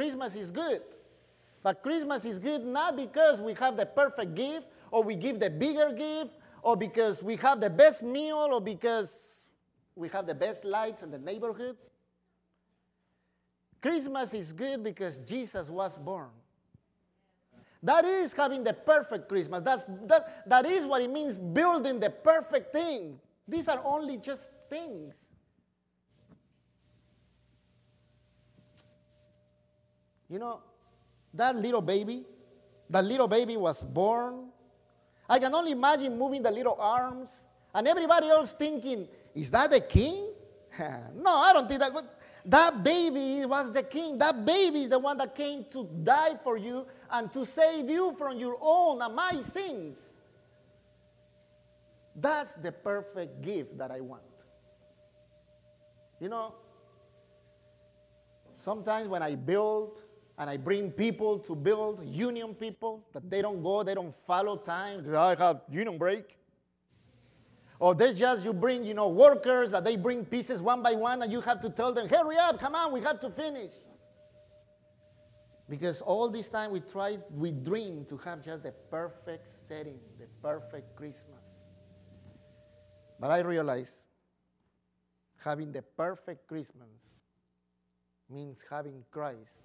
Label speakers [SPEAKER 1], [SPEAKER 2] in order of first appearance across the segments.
[SPEAKER 1] Christmas is good. But Christmas is good not because we have the perfect gift or we give the bigger gift or because we have the best meal or because we have the best lights in the neighborhood. Christmas is good because Jesus was born. That is having the perfect Christmas. That's, that, that is what it means building the perfect thing. These are only just things. You know, that little baby, that little baby was born. I can only imagine moving the little arms and everybody else thinking, is that the king? no, I don't think that. That baby was the king. That baby is the one that came to die for you and to save you from your own and my sins. That's the perfect gift that I want. You know, sometimes when I build and I bring people to build union people that they don't go, they don't follow time. I have union break. Or they just you bring, you know, workers that they bring pieces one by one and you have to tell them, hurry up, come on, we have to finish. Because all this time we try, we dream to have just the perfect setting, the perfect Christmas. But I realize having the perfect Christmas means having Christ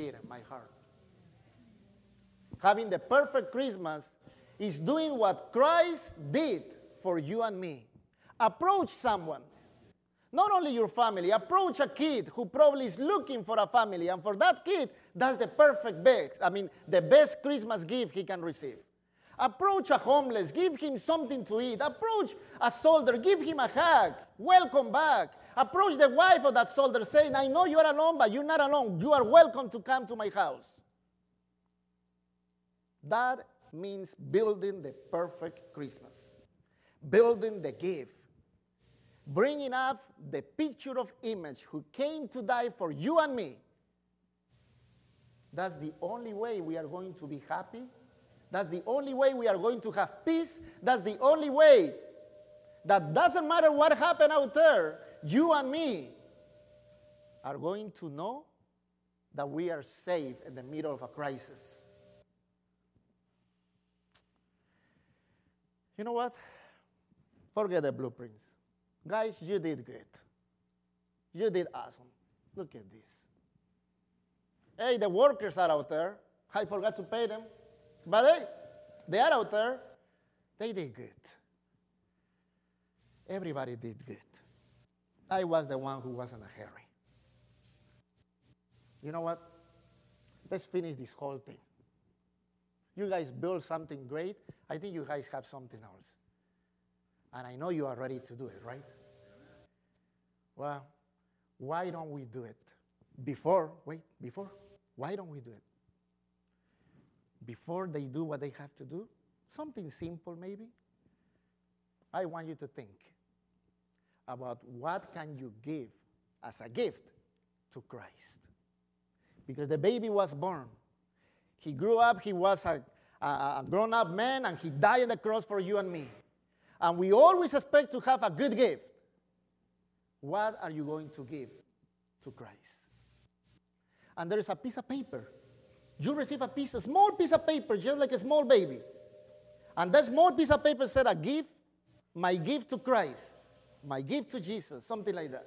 [SPEAKER 1] here my heart. Having the perfect Christmas is doing what Christ did for you and me. Approach someone, not only your family, approach a kid who probably is looking for a family, and for that kid, that's the perfect best. I mean, the best Christmas gift he can receive. Approach a homeless, give him something to eat. Approach a soldier, give him a hug. Welcome back. Approach the wife of that soldier, saying, I know you're alone, but you're not alone. You are welcome to come to my house. That means building the perfect Christmas building the gift, bringing up the picture of image who came to die for you and me. That's the only way we are going to be happy. That's the only way we are going to have peace. That's the only way that doesn't matter what happened out there, you and me are going to know that we are safe in the middle of a crisis. You know what? Forget the blueprints. Guys, you did good. You did awesome. Look at this. Hey, the workers are out there. I forgot to pay them. But hey, they are out there. They did good. Everybody did good. I was the one who was in a hurry. You know what? Let's finish this whole thing. You guys build something great. I think you guys have something else. And I know you are ready to do it, right? Well, why don't we do it? Before, wait, before, why don't we do it? Before they do what they have to do, something simple maybe. I want you to think about what can you give as a gift to Christ. Because the baby was born. He grew up, he was a, a, grown up man, and he died on the cross for you and me and we always expect to have a good gift, what are you going to give to Christ? And there is a piece of paper. You receive a piece, a small piece of paper, just like a small baby. And that small piece of paper said, I give my gift to Christ, my gift to Jesus, something like that.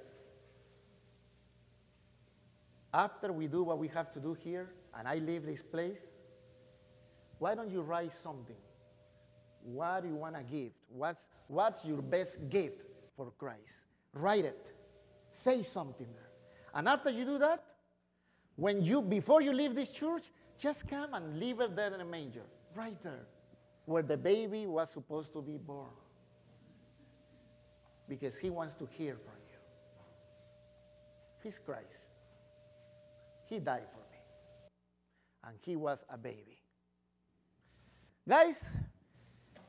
[SPEAKER 1] After we do what we have to do here, and I leave this place, why don't you write something? What do you want to give? What's, what's your best gift for Christ? Write it. Say something there. And after you do that, when you before you leave this church, just come and leave it there in a manger, right there, where the baby was supposed to be born. Because he wants to hear from you. He's Christ. He died for me. And he was a baby. Guys,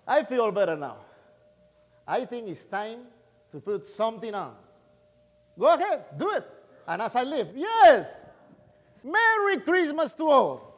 [SPEAKER 1] I feel better now. I think it's time to put something on. Go ahead, do it. And as I live, yes. Merry Christmas to all.